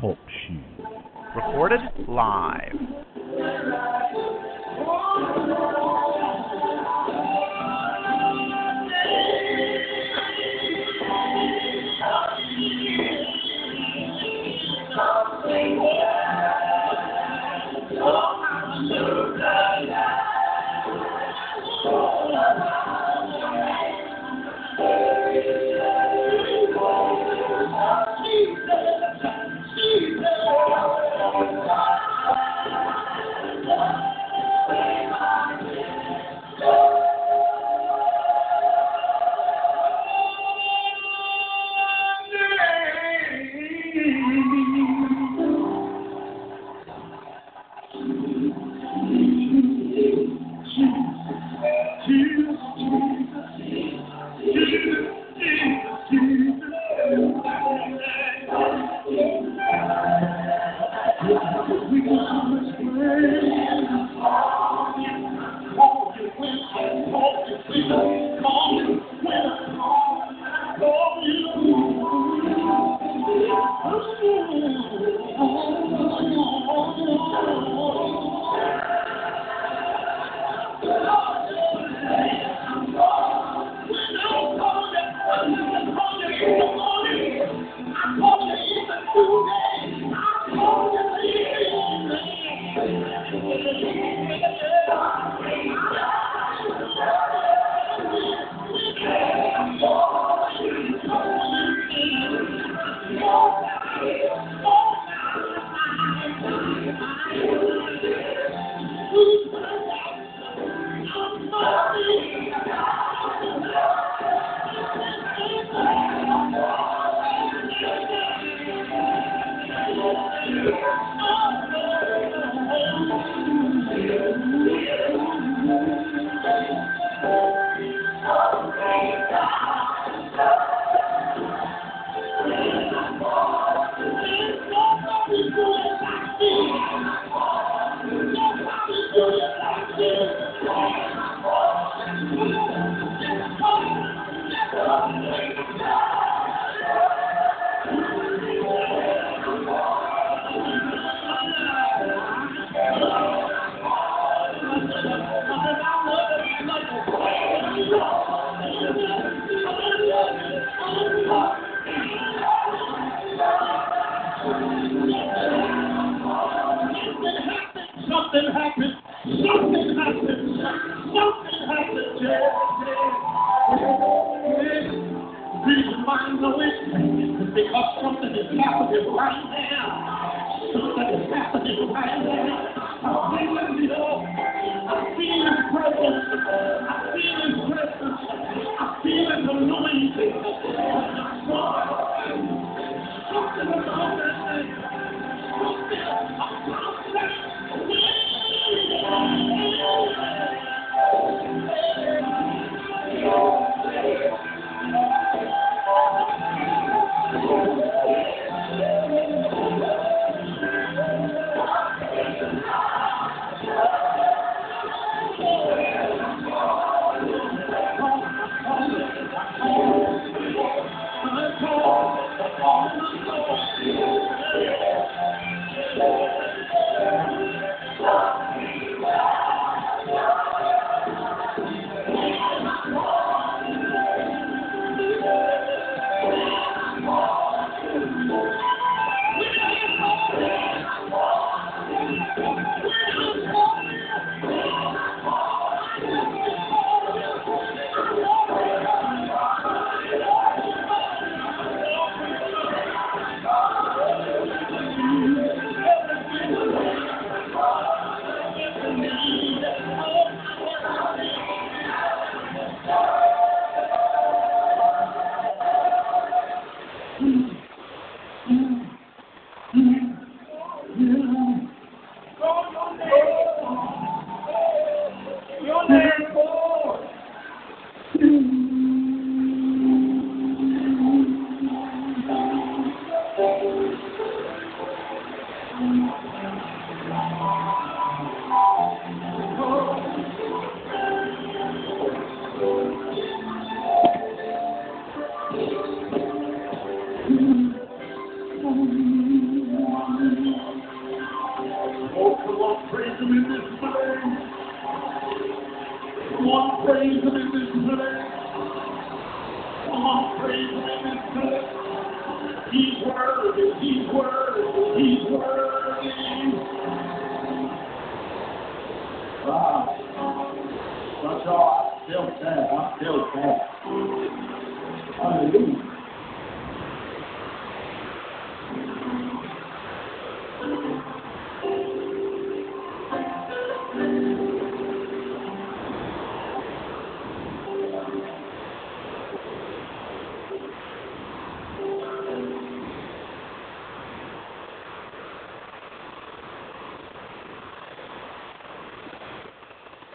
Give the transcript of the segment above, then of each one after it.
Talk shoes. Recorded live.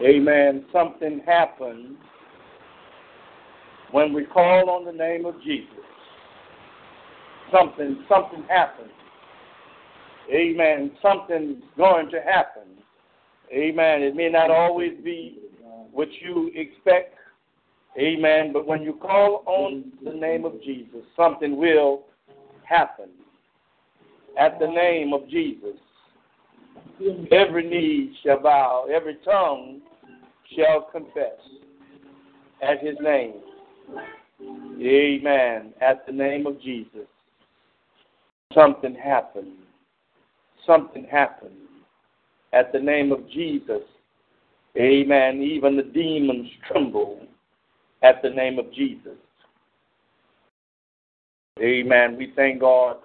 Amen. Something happens when we call on the name of Jesus. Something, something happens. Amen. Something's going to happen. Amen. It may not always be what you expect. Amen. But when you call on the name of Jesus, something will happen. At the name of Jesus, every knee shall bow, every tongue shall confess at his name. Amen. At the name of Jesus, something happened. Something happened. At the name of Jesus, amen. Even the demons tremble at the name of Jesus. Amen. We thank God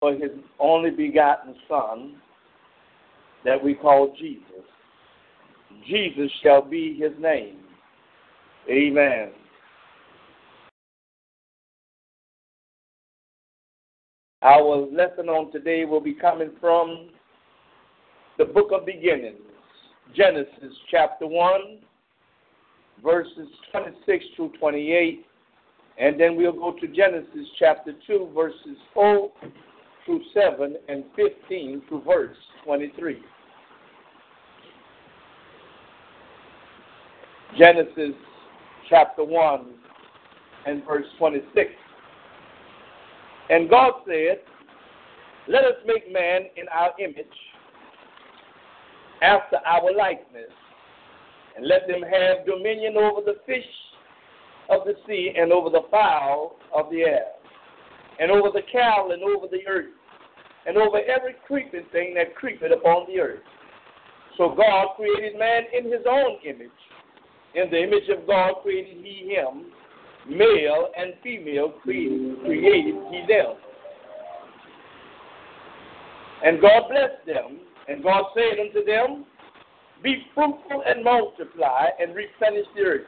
for his only begotten Son that we call Jesus. Jesus shall be his name. Amen. Our lesson on today will be coming from the book of beginnings, Genesis chapter 1, verses 26 through 28. And then we'll go to Genesis chapter 2, verses 4 through 7 and 15 through verse 23. Genesis chapter 1 and verse 26. And God said, Let us make man in our image, after our likeness, and let them have dominion over the fish of the sea, and over the fowl of the air, and over the cattle, and over the earth, and over every creeping thing that creepeth upon the earth. So God created man in his own image. In the image of God created he him, male and female created, created he them. And God blessed them, and God said unto them, Be fruitful and multiply, and replenish the earth.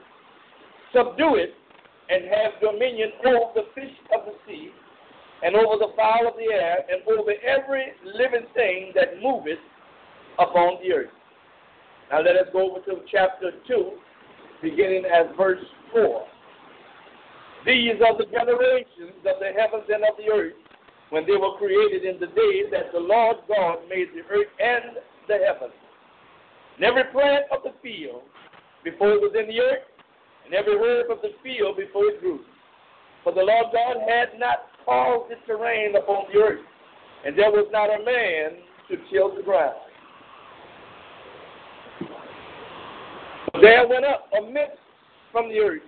Subdue it, and have dominion over the fish of the sea, and over the fowl of the air, and over every living thing that moveth upon the earth. Now let us go over to chapter 2, beginning at verse 4. These are the generations of the heavens and of the earth when they were created in the day that the Lord God made the earth and the heavens. And every plant of the field before it was in the earth, and every herb of the field before it grew. For the Lord God had not caused it to rain upon the earth, and there was not a man to till the ground. There went up a mist from the earth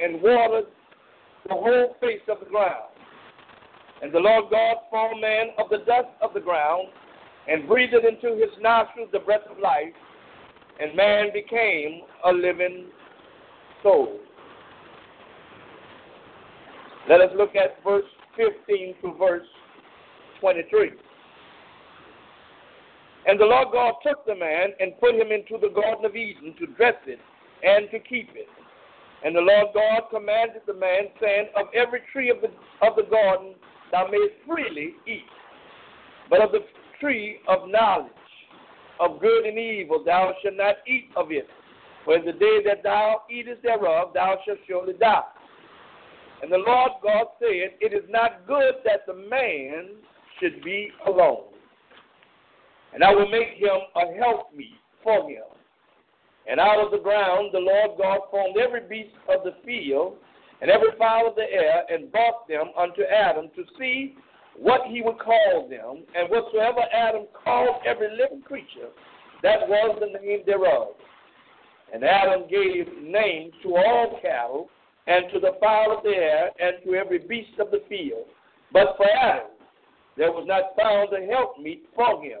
and watered the whole face of the ground. And the Lord God formed man of the dust of the ground and breathed into his nostrils the breath of life, and man became a living soul. Let us look at verse 15 to verse 23. And the Lord God took the man and put him into the Garden of Eden to dress it and to keep it. And the Lord God commanded the man, saying, Of every tree of the, of the garden thou mayest freely eat, but of the tree of knowledge of good and evil thou shalt not eat of it. For in the day that thou eatest thereof, thou shalt surely die. And the Lord God said, It is not good that the man should be alone. And I will make him a helpmeet for him. And out of the ground the Lord God formed every beast of the field and every fowl of the air, and brought them unto Adam to see what he would call them. And whatsoever Adam called every living creature, that was the name thereof. And Adam gave names to all cattle, and to the fowl of the air, and to every beast of the field. But for Adam there was not found a helpmeet for him.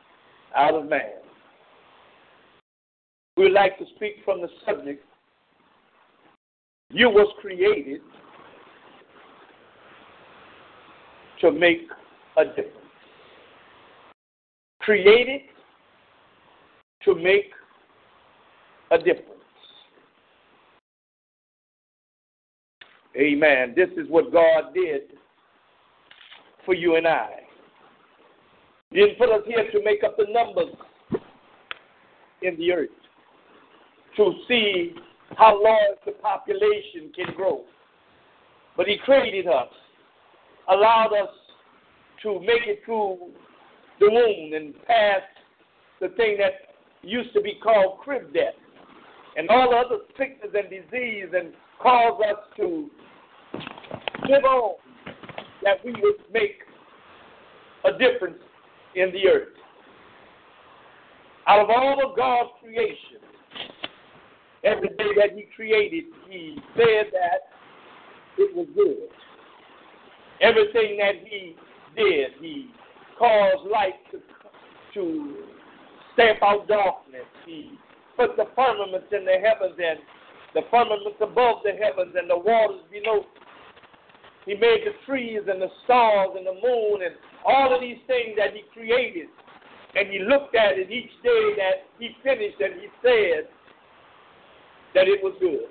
out of man. We would like to speak from the subject you was created to make a difference. Created to make a difference. Amen. This is what God did for you and I. He didn't put us here to make up the numbers in the earth, to see how large the population can grow. But He created us, allowed us to make it through the womb and past the thing that used to be called crib death and all the other sickness and disease and cause us to live on that we would make a difference in the earth. Out of all of God's creation, every day that He created, He said that it was good. Everything that He did, He caused light to, to stamp out darkness. He put the firmaments in the heavens and the firmaments above the heavens and the waters below. He made the trees and the stars and the moon and all of these things that He created. And He looked at it each day that He finished and He said that it was good.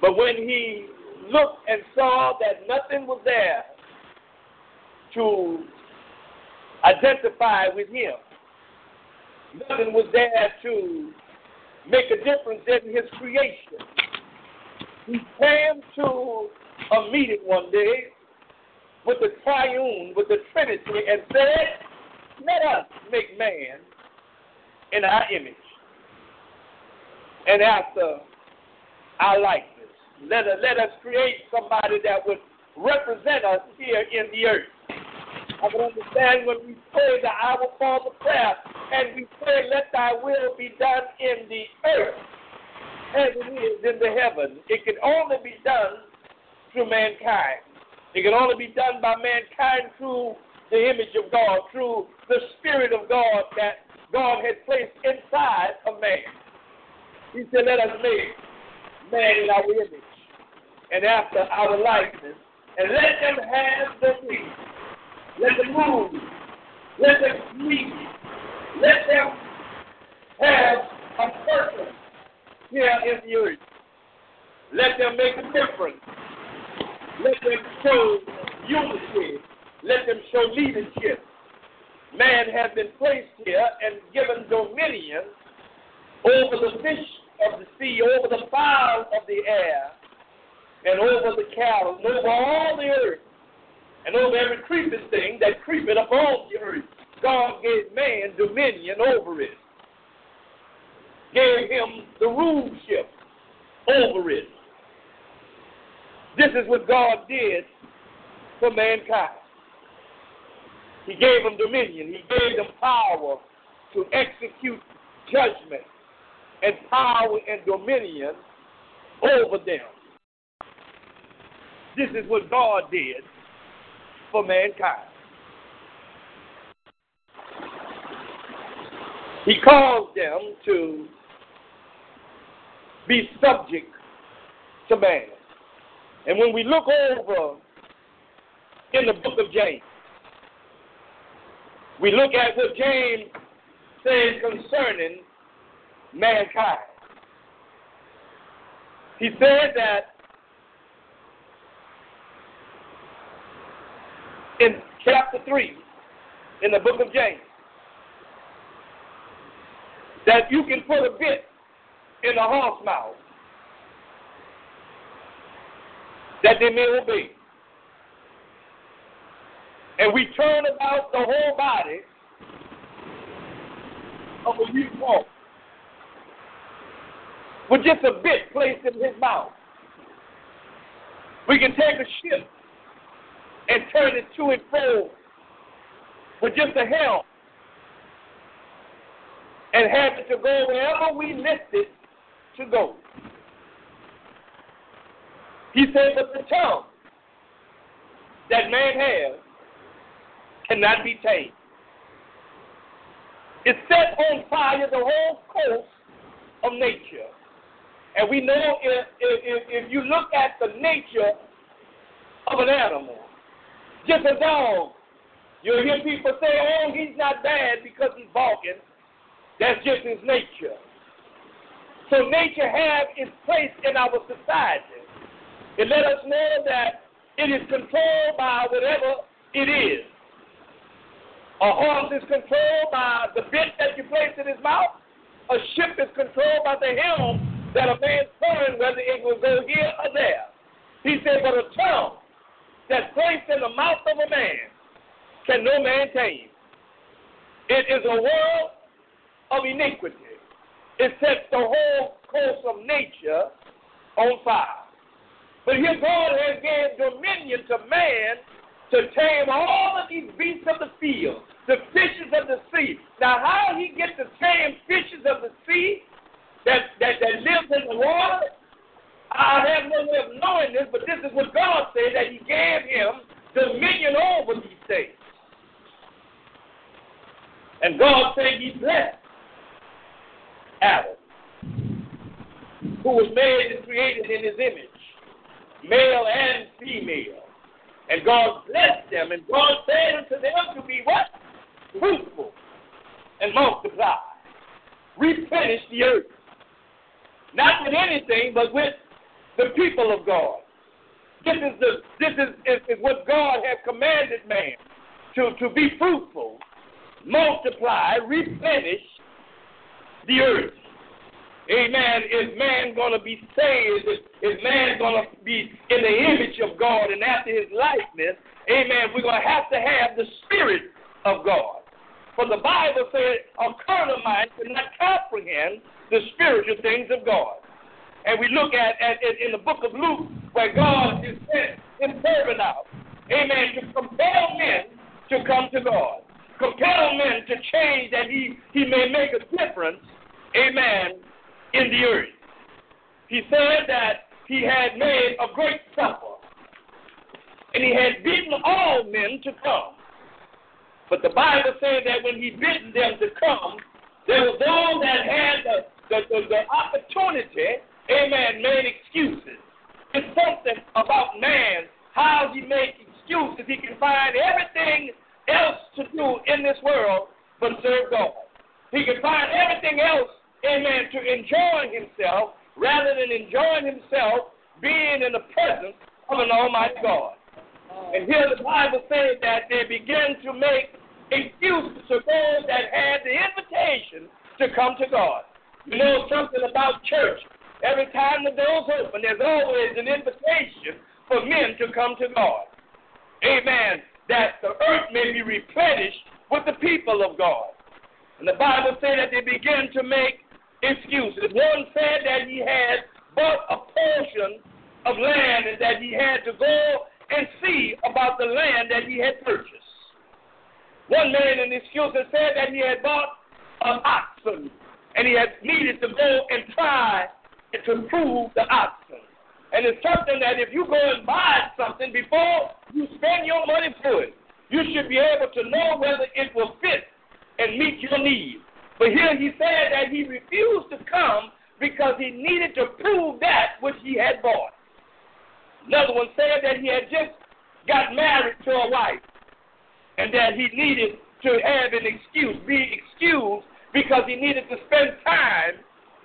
But when He looked and saw that nothing was there to identify with Him, nothing was there to make a difference in His creation, He came to a meeting one day with the triune, with the Trinity, and said, Let us make man in our image and after our likeness. Let us, let us create somebody that would represent us here in the earth. I can understand when we pray the Our Father prayer and we pray, Let thy will be done in the earth as it is in the heaven. It can only be done through mankind. It can only be done by mankind through the image of God, through the Spirit of God that God has placed inside of man. He said, Let us make man in our image and after our likeness, and let them have the things. Let them move. Let them speak. Let them have a purpose here in the earth. Let them make a difference. Let them show unity. Let them show leadership. Man has been placed here and given dominion over the fish of the sea, over the fowl of the air, and over the cattle, and over all the earth, and over every creeping thing that creepeth upon the earth. God gave man dominion over it, gave him the ruleship over it. This is what God did for mankind. He gave them dominion. He gave them power to execute judgment and power and dominion over them. This is what God did for mankind. He caused them to be subject to man. And when we look over in the book of James, we look at what James says concerning mankind. He said that in chapter 3 in the book of James that you can put a bit in a horse mouth that they may obey. And we turn about the whole body of a youth walk with just a bit placed in his mouth. We can take a ship and turn it to and fro with just a helm and have it to go wherever we list it to go. He said, but the tongue that man has cannot be tamed. It set on fire the whole course of nature. And we know if, if, if you look at the nature of an animal, just a dog, you'll hear people say, oh, he's not bad because he's barking. That's just his nature. So nature has its place in our society. It let us know that it is controlled by whatever it is. A horse is controlled by the bit that you place in his mouth. A ship is controlled by the helm that a man turns, whether it will go here or there. He said, but a tongue that's placed in the mouth of a man can no man tame. It is a world of iniquity. It sets the whole course of nature on fire. But here God has given dominion to man to tame all of these beasts of the field, the fishes of the sea. Now, how he gets to tame fishes of the sea that, that, that lives in the water, I have no way of knowing this, but this is what God said that He gave him dominion over these things. And God said He blessed Adam, who was made and created in His image, male and female. And God blessed them, and God said unto them to be what? Fruitful and multiply. Replenish the earth. Not with anything, but with the people of God. This is the this is, is, is what God has commanded man to, to be fruitful, multiply, replenish the earth. Amen. Is man going to be saved? Is, man going to be in the image of God and after his likeness? Amen. We're going to have to have the Spirit of God. For the Bible says a carnal mind cannot comprehend the spiritual things of God. And we look at, at in the book of Luke where God is sent his servant out. Amen. To compel men to come to God. Compel men to change that he, he may make a difference. Amen. In the earth. He said that he had made a great supper. And he had bidden all men to come. But the Bible said that when he bidden them to come, there was those that had the, the, the, the opportunity amen, made excuses. It's something about man, how he makes excuses. He can find everything else to do in this world but serve God. He can find everything else, amen, to enjoy himself rather than enjoying himself being in the presence of an almighty God. And here the Bible says that they began to make excuses to those that had the invitation to come to God. You know something about church. Every time the doors open, there's always an invitation for men to come to God. Amen. That the earth may be replenished with the people of God. And the Bible said that they began to make excuses. One said that he had bought a portion of land and that he had to go and see about the land that he had purchased. One man in excuses said that he had bought an oxen and he had needed to go and try to prove the option. And it's something that if you go and buy something before you spend your money for it, you should be able to know whether it will fit and meet your needs. But here he said that he refused to come because he needed to prove that which he had bought. Another one said that he had just got married to a wife and that he needed to have an excuse, be excused because he needed to spend time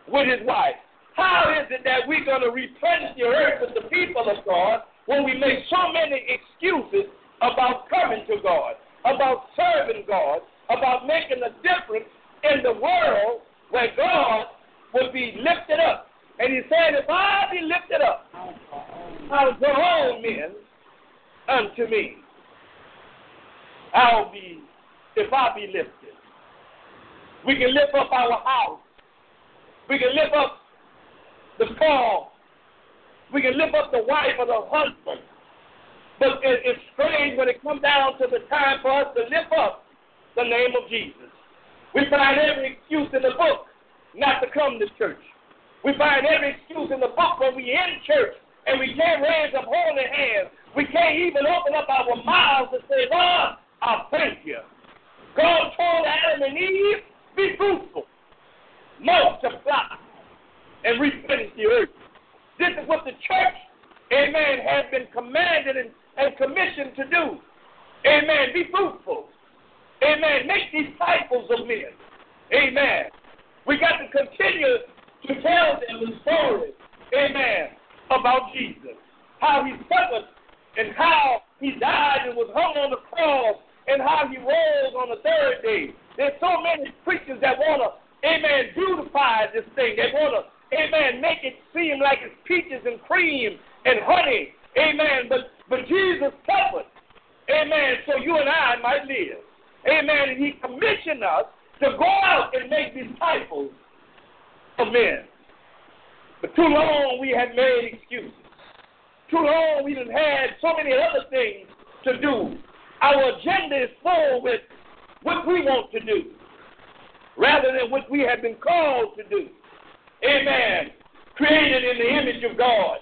with his wife. How is it that we're going to replenish the earth with the people of God when we make so many excuses about coming to God, about serving God, about making a difference in the world where God would be lifted up? And he said, If I be lifted up, I'll draw all men unto me. I'll be, if I be lifted. We can lift up our house. We can lift up the car. We can lift up the wife or the husband. But it, it's strange when it comes down to the time for us to lift up the name of Jesus. We find every excuse in the book not to come to church. We find every excuse in the book when we in church and we can't raise up holy hands. We can't even open up our mouths and say, Lord, I thank you. God told Adam and Eve, be fruitful, multiply, and replenish the earth. This is what the church, amen, has been commanded and, and commissioned to do. Amen. Be fruitful. Amen. Make disciples of men. Amen. We got to continue to tell them the story, amen, about Jesus. How he suffered and how he died and was hung on the cross and how he rose on the third day. There's so many preachers that want to, amen, beautify this thing. They want to, amen, make it seem like it's peaches and cream and honey. Amen. But but Jesus suffered. Amen. So you and I might live. Amen. And he commissioned us to go out and make disciples of men. But too long we have made excuses. Too long we had so many other things to do. Our agenda is full with what we want to do rather than what we have been called to do. Amen. Created in the image of God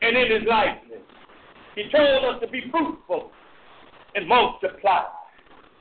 and in his likeness. He told us to be fruitful and multiply,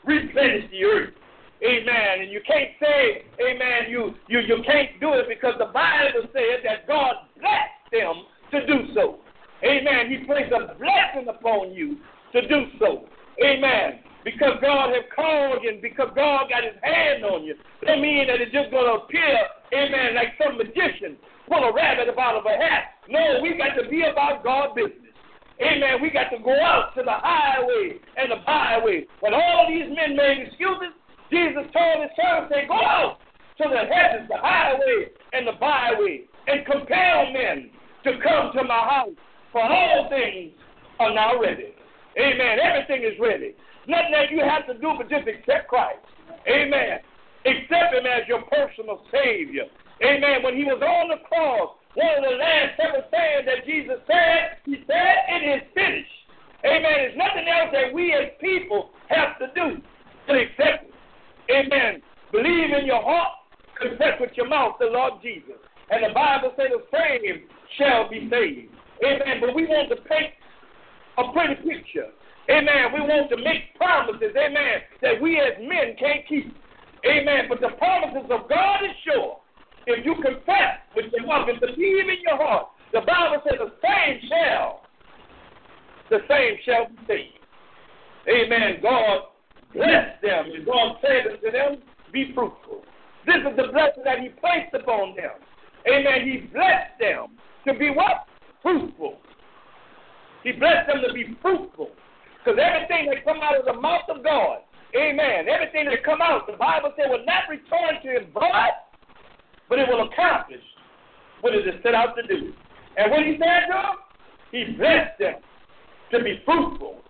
replenish the earth. Amen. And you can't say, Amen, you, you, you can't do it because the Bible says that God blessed them to do so. Amen. He placed a blessing upon you to do so. Amen. Because God has called you and because God got his hand on you. That mean that it's just going to appear, amen, like some magician pull a rabbit out of a hat. No, we got to be about God's business. Amen. We got to go out to the highway and the byway. When all these men made excuses, Jesus told his servants, say, go out to the hedges, the highway, and the byway, and compel men to come to my house. For all things are now ready. Amen. Everything is ready. Nothing that you have to do but just accept Christ. Amen. Accept Him as your personal Savior. Amen. When He was on the cross, one of the last seven sayings that Jesus said, He said, It is finished. Amen. There's nothing else that we as people have to do but accept it. Amen. Believe in your heart, confess with your mouth the Lord Jesus. And the Bible says the same shall be saved. Amen. But we want to paint a pretty picture. Amen. We want to make promises, amen, that we as men can't keep. Amen. But the promises of God is sure. If you confess with your mouth and believe in your heart, the Bible says the same shall, the same shall be saved. Amen. God bless them. And God said unto them, be fruitful. This is the blessing that he placed upon them. Amen. He blessed them to be what? Fruitful. He blessed them to be fruitful. Because everything that come out of the mouth of God, amen, everything that come out, the Bible said will not return to him void, but it will accomplish what it is set out to do. And what he said to them, he blessed them to be fruitful,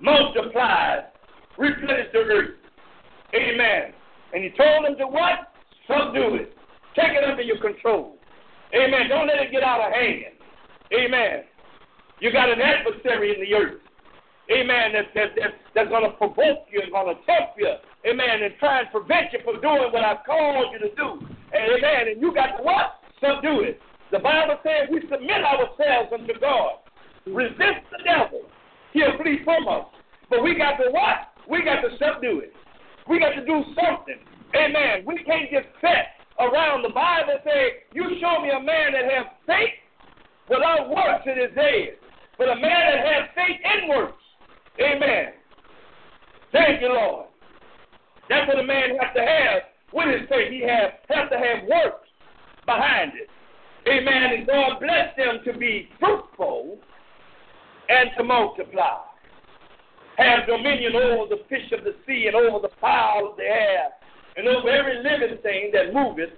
multiply, replenish the earth. Amen. And he told them to what? Subdue it. Take it under your control. Amen. Don't let it get out of hand. Amen. You got an adversary in the earth. Amen. That, that, that, that's going to provoke you and going to tempt you. Amen. And try and prevent you from doing what I've called you to do. Amen. And you got to what? Subdue it. The Bible says we submit ourselves unto God. Resist the devil. He'll flee from us. But we got to what? We got to subdue it. We got to do something. Amen. We can't just sit around. The Bible says, you show me a man that has faith without works, it is dead. But a man that has faith in works. Amen. Thank you, Lord. That's what a man has to have with his faith. He has, has to have works behind it. Amen. And God bless them to be fruitful and to multiply. Have dominion over the fish of the sea and over the fowl of the air and over every living thing that moveth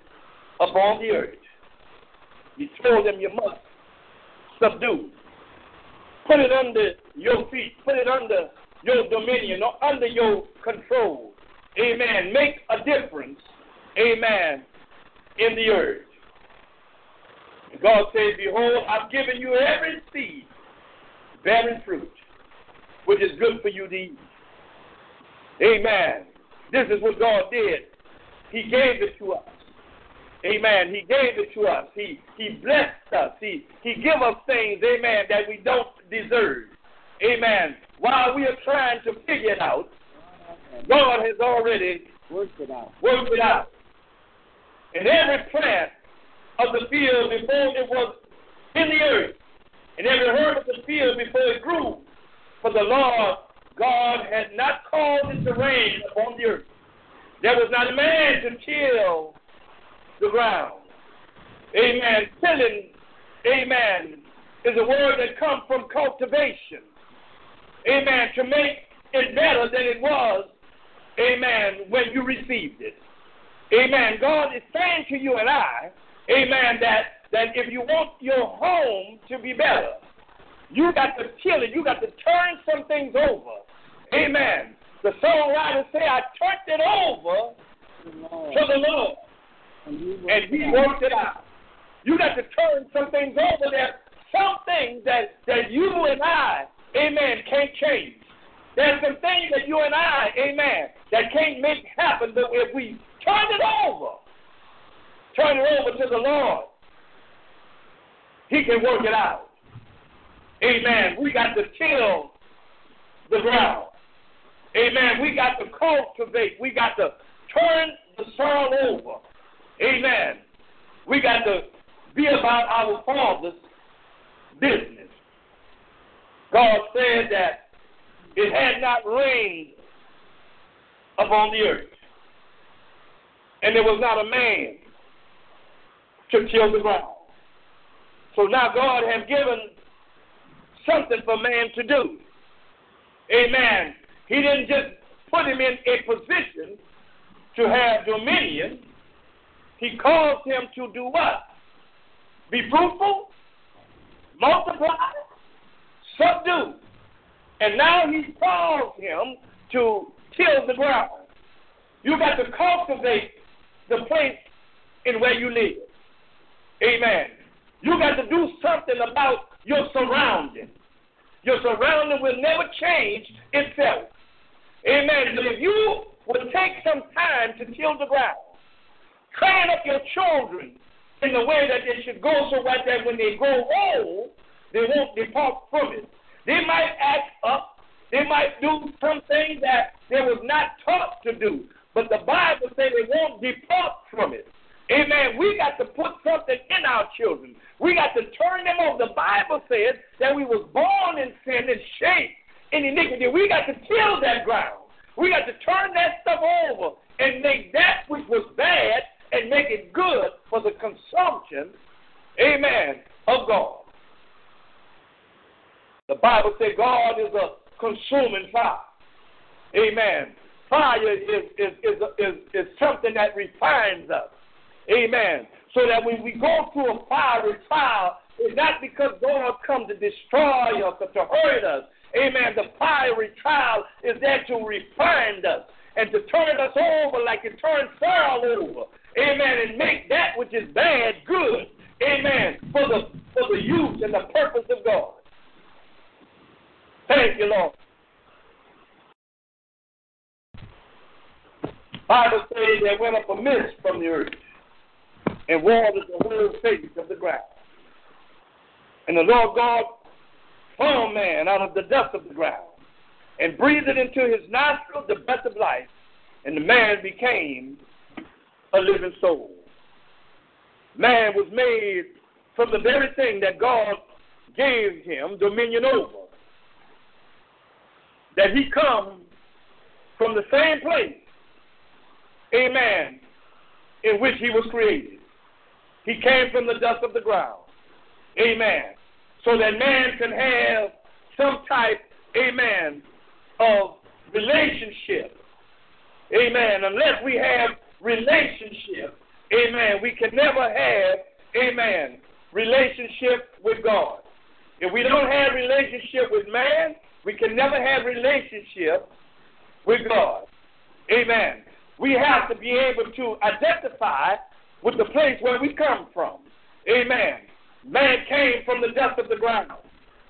upon the earth. He told them you must subdue. Put it under your feet. Put it under your dominion or under your control. Amen. Make a difference. Amen. In the earth. God says, Behold, I've given you every seed bearing fruit, which is good for you to eat. Amen. This is what God did. He gave it to us. Amen. He gave it to us. He He blessed us. He He give us things, amen, that we don't deserve. Amen. While we are trying to figure it out, God has already Worked it out. worked it out. And every plant of the field before it was in the earth, and every herb of the field before it grew, for the Lord God had not caused it to rain upon the earth. There was not a man to till the ground. Amen. Tilling, amen, is a word that comes from cultivation. Amen. To make it better than it was, amen, when you received it. Amen. God is saying to you and I, amen, that, that if you want your home to be better, you got to kill it. You got to turn some things over. Amen. The songwriter say, I turned it over to the Lord, And He worked it out. You got to turn some things over there. Some things that, that you and I, amen, can't change. There's some things that you and I, amen, that can't make happen, but if we turn it over, turn it over to the Lord, He can work it out. Amen. We got to till the ground. Amen. We got to cultivate. We got to turn the soil over. Amen. We got to be about our Father's business. God said that it had not rained upon the earth, and there was not a man to till the ground. So now God has given something for man to do. Amen. He didn't just put him in a position to have dominion. He caused him to do what? Be fruitful, multiply, subdue. And now he calls him to till the ground. You got to cultivate the place in where you live. Amen. You got to do something about your surrounding. Your surrounding will never change itself. Amen. If you would take some time to till the ground, train up your children in the way that they should go so that when they grow old, they won't depart from it. They might act up. They might do some things that they was not taught to do. But the Bible says they won't depart from it. Amen. We got to put something in our children. We got to turn them over. The Bible says that we was born in sin and shaped in iniquity. We got to till that ground. We got to turn that stuff over and make that which was bad and make it good for the consumption, amen, of God. The Bible says God is a consuming fire. Amen. Fire is, is, is, is, is something that refines us. Amen. So that when we go through a fiery trial, it's not because God come to destroy us or to hurt us. Amen. The fiery trial is there to refine us and to turn us over like it turns soil over. Amen. And make that which is bad good. Amen. For the for the use and the purpose of God. Thank you, Lord. Bible says there went up a mist from the earth and watered the whole face of the ground. And the Lord God formed man out of the dust of the ground and breathed into his nostrils the breath of life, and the man became a living soul. Man was made from the very thing that God gave him dominion over. That he come from the same place, amen, in which he was created. He came from the dust of the ground. Amen. So that man can have some type, amen, of relationship. Amen. Unless we have relationship, amen, we can never have, amen, relationship with God. If we don't have relationship with man, we can never have relationship with God. Amen. We have to be able to identify with the place where we come from. Amen. Man came from the dust of the ground.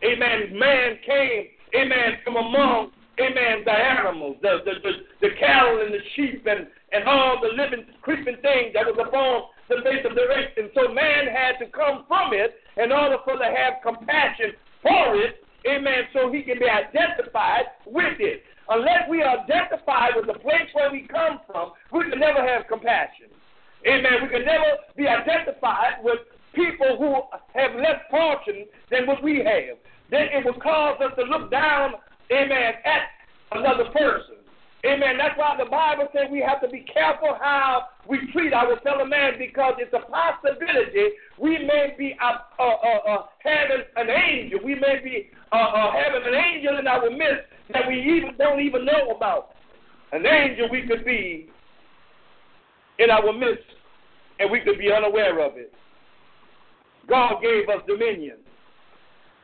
Amen. Man came, amen, from among, amen, the animals, the, the, the, the cattle and the sheep and, and all the living, creeping things that was upon the face of the earth. And so man had to come from it in order for to have compassion for it, amen, so he can be identified with it. Unless we are identified with the place where we come from, we can never have compassion. Amen. We can never be identified with people who have less fortune than what we have. Then it will cause us to look down, amen, at another person. Amen. That's why the Bible says we have to be careful how we treat our fellow man because it's a possibility we may be having an angel. We may be having an angel in our midst that we even don't even know about. An angel we could be in our midst and we could be unaware of it. God gave us dominion,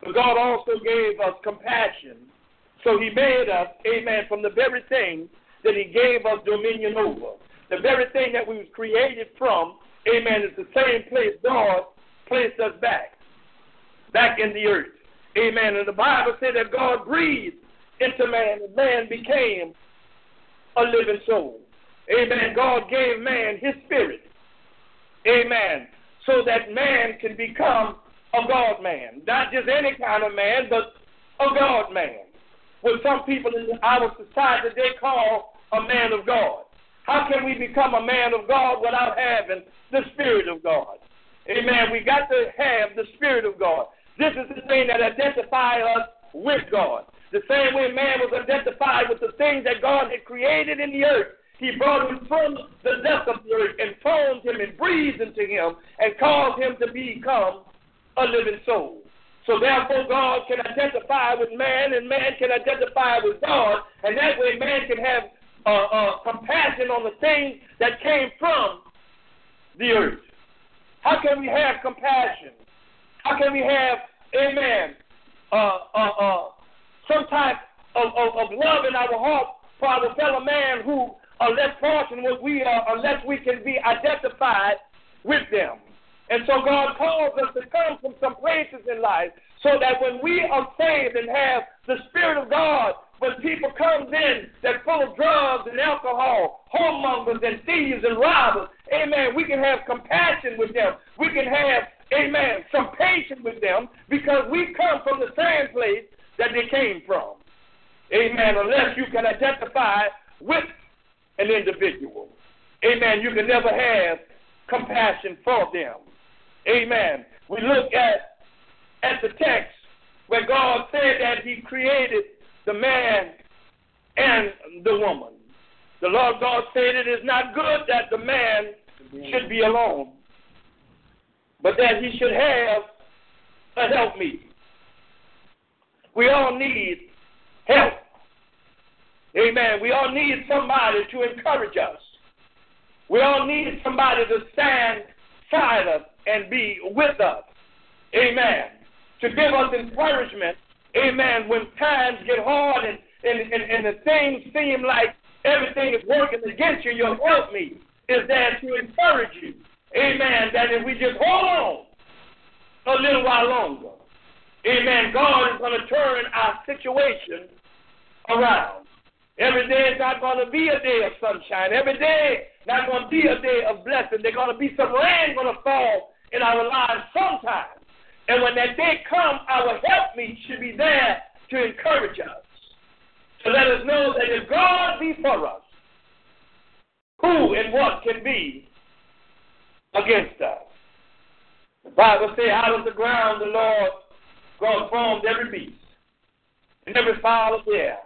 but God also gave us compassion. So He made us, amen, from the very thing that He gave us dominion over. The very thing that we was created from, amen, is the same place God placed us back, back in the earth. Amen. And the Bible said that God breathed into man, and man became a living soul. Amen. God gave man his spirit. Amen. So that man can become a God man. Not just any kind of man, but a God man. What some people in our society they call a man of God. How can we become a man of God without having the Spirit of God? Amen. We got to have the Spirit of God. This is the thing that identifies us with God. The same way man was identified with the things that God had created in the earth. He brought him from the depth of the earth and formed him and breathed into him and caused him to become a living soul. So therefore, God can identify with man, and man can identify with God, and that way, man can have uh, uh, compassion on the things that came from the earth. How can we have compassion? How can we have, Amen, uh, uh, uh, some type of, of, of love in our heart for our fellow man who are less fortunate we are unless we can be identified with them. And so God calls us to come from some places in life so that when we are saved and have the Spirit of God, when people come in that full of drugs and alcohol, homemongers and thieves and robbers, amen, we can have compassion with them. We can have, amen, some patience with them because we come from the same place that they came from. Amen. Unless you can identify with an individual. Amen. You can never have compassion for them. Amen. We look at at the text where God said that He created the man and the woman. The Lord God said it is not good that the man should be alone, but that he should have a helpmeet. We all need help. Amen. We all need somebody to encourage us. We all need somebody to stand side us and be with us. Amen. To give us encouragement. Amen. When times get hard and, and, and, and the things seem like everything is working against you, your help me is there to encourage you. Amen. That if we just hold on a little while longer, amen, God is going to turn our situation around. Every day is not going to be a day of sunshine. Every day not going to be a day of blessing. There's going to be some rain going to fall in our lives sometimes. And when that day comes, our helpmeet should be there to encourage us, to let us know that if God be for us, who and what can be against us? The Bible says, out of the ground the Lord God formed every beast and every fowl of the air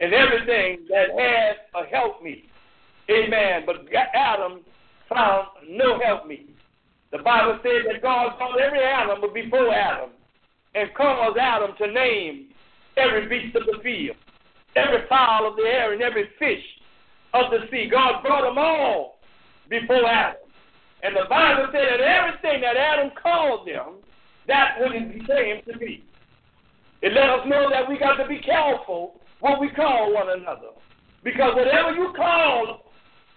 and everything that had a helpmeet. Amen. But Adam found no helpmeet. The Bible says that God called every animal before Adam and caused Adam to name every beast of the field, every fowl of the air, and every fish of the sea. God brought them all before Adam. And the Bible said that everything that Adam called them, that's what it became to be. It let us know that we got to be careful what we call one another. Because whatever you call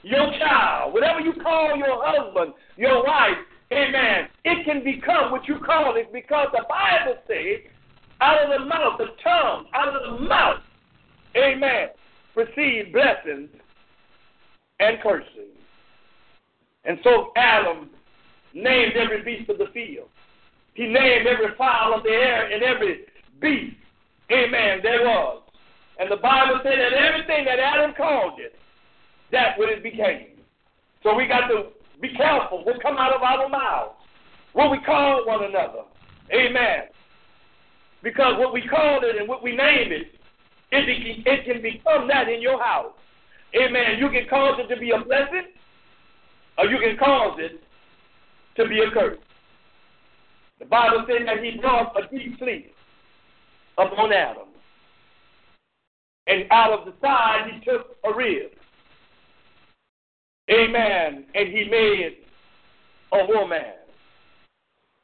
your child, whatever you call your husband, your wife, amen, it can become what you call it because the Bible says, out of the mouth, the tongue, out of the mouth, amen, proceed blessings and curses. And so Adam named every beast of the field. He named every fowl of the air and every beast, amen, there was. And the Bible said that everything that Adam called it, that's what it became. So we got to be careful what come out of our mouths, what we call one another. Amen. Because what we call it and what we name it, it, it can become that in your house. Amen. You can cause it to be a blessing, or you can cause it to be a curse. The Bible says that he brought a deep sleep upon Adam. And out of the side he took a rib. Amen. And he made a woman.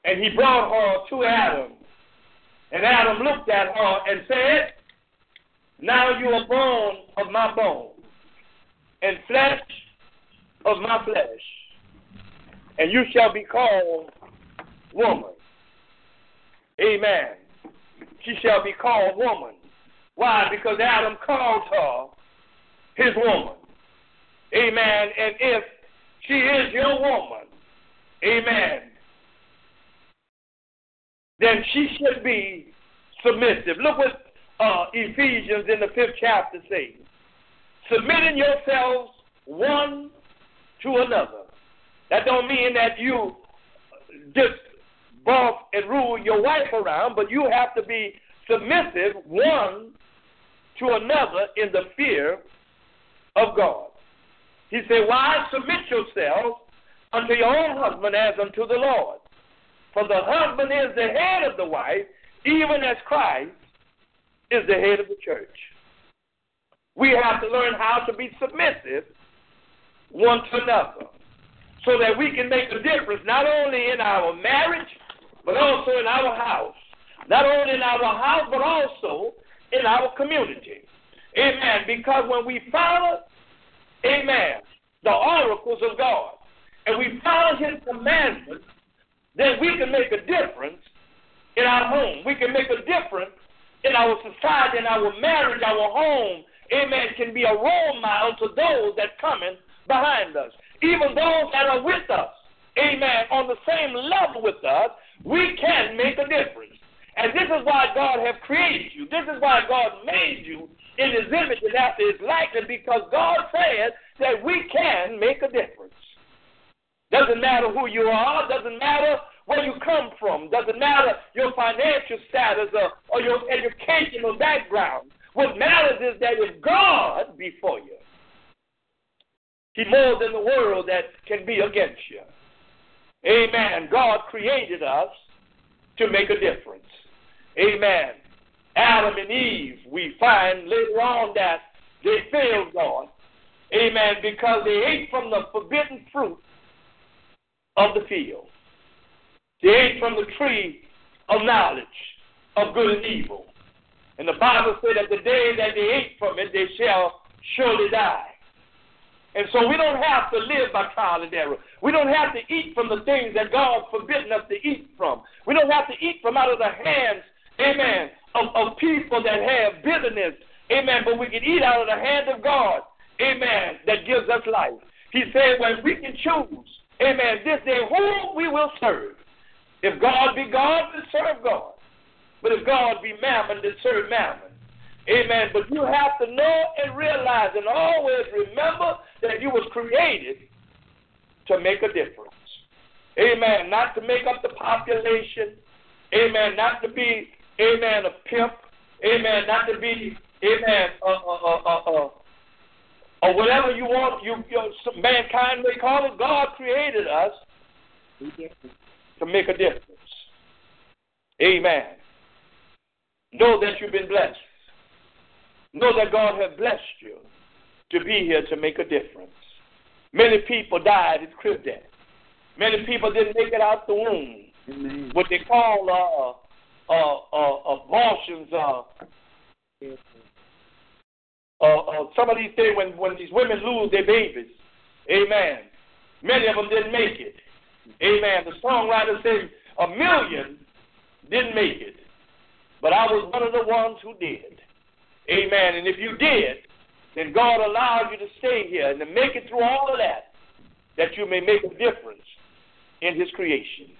And he brought her to Adam. And Adam looked at her and said, Now you are bone of my bone, and flesh of my flesh. And you shall be called woman. Amen. She shall be called woman. Why? Because Adam called her his woman. Amen. And if she is your woman, amen, then she should be submissive. Look what uh, Ephesians in the fifth chapter says. Submitting yourselves one to another. That don't mean that you just boss and rule your wife around, but you have to be submissive one to another in the fear of God. He said, Why submit yourselves unto your own husband as unto the Lord? For the husband is the head of the wife, even as Christ is the head of the church. We have to learn how to be submissive one to another so that we can make a difference not only in our marriage, but also in our house. Not only in our house, but also in our community. Amen. Because when we follow, amen, the oracles of God, and we follow His commandments, then we can make a difference in our home. We can make a difference in our society, in our marriage, our home. Amen. Can be a role model to those that coming behind us, even those that are with us. Amen. On the same level with us, we can make a difference. And this is why God has created you. This is why God made you in his image and after his likeness, because God says that we can make a difference. Doesn't matter who you are, doesn't matter where you come from, doesn't matter your financial status or, or your educational background. What matters is that if God be for you, He's more than the world that can be against you. Amen. God created us to make a difference. Amen. Adam and Eve, we find later on that they failed God. Amen. Because they ate from the forbidden fruit of the field. They ate from the tree of knowledge of good and evil. And the Bible said that the day that they ate from it, they shall surely die. And so we don't have to live by trial and error. We don't have to eat from the things that God forbidden us to eat from. We don't have to eat from out of the hands, amen, of, of people that have bitterness, amen, but we can eat out of the hand of God, amen, that gives us life. He said, when we can choose, amen, this day whom we will serve. If God be God, then serve God. But if God be mammon, then serve mammon. Amen. But you have to know and realize and always remember that you was created to make a difference. Amen. Not to make up the population. Amen. Not to be, amen, a pimp. Amen. Not to be, amen, uh, uh, uh, uh, or whatever you want, you, you mankind may call it. God created us to make a difference. Amen. Know that you've been blessed. Know that God has blessed you to be here to make a difference. Many people died in crib death. Many people didn't make it out the womb. Amen. What they call uh, uh, abortions. Uh, uh, uh, some of these things when, when these women lose their babies. Amen. Many of them didn't make it. Amen. The songwriter said a million didn't make it. But I was one of the ones who did. Amen. And if you did, then God allowed you to stay here and to make it through all of that, that you may make a difference in His creation.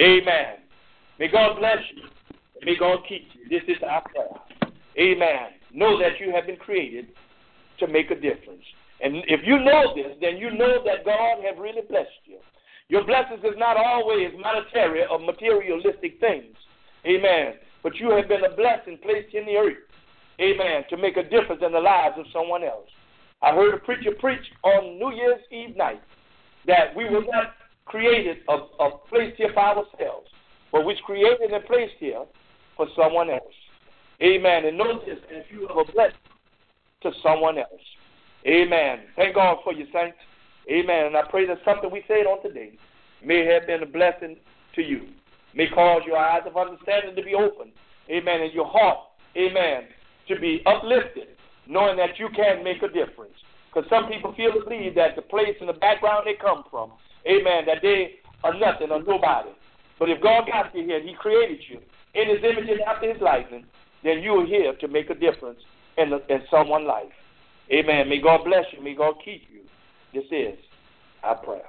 Amen. May God bless you. May God keep you. This is our prayer. Amen. Know that you have been created to make a difference. And if you know this, then you know that God has really blessed you. Your blessings is not always monetary or materialistic things. Amen. But you have been a blessing placed in the earth. Amen. To make a difference in the lives of someone else. I heard a preacher preach on New Year's Eve night that we were not created a, a place here by ourselves, but we created and placed here for someone else. Amen. And know this, if you have a blessing to someone else. Amen. Thank God for you, saints. Amen. And I pray that something we said on today may have been a blessing to you. May cause your eyes of understanding to be open. Amen. And your heart, amen, to be uplifted, knowing that you can make a difference. Because some people feel to believe that the place and the background they come from, amen, that they are nothing or nobody. But if God got you here, He created you in His image and after His likeness, then you are here to make a difference in, in someone's life. Amen. May God bless you. May God keep you. This is our prayer.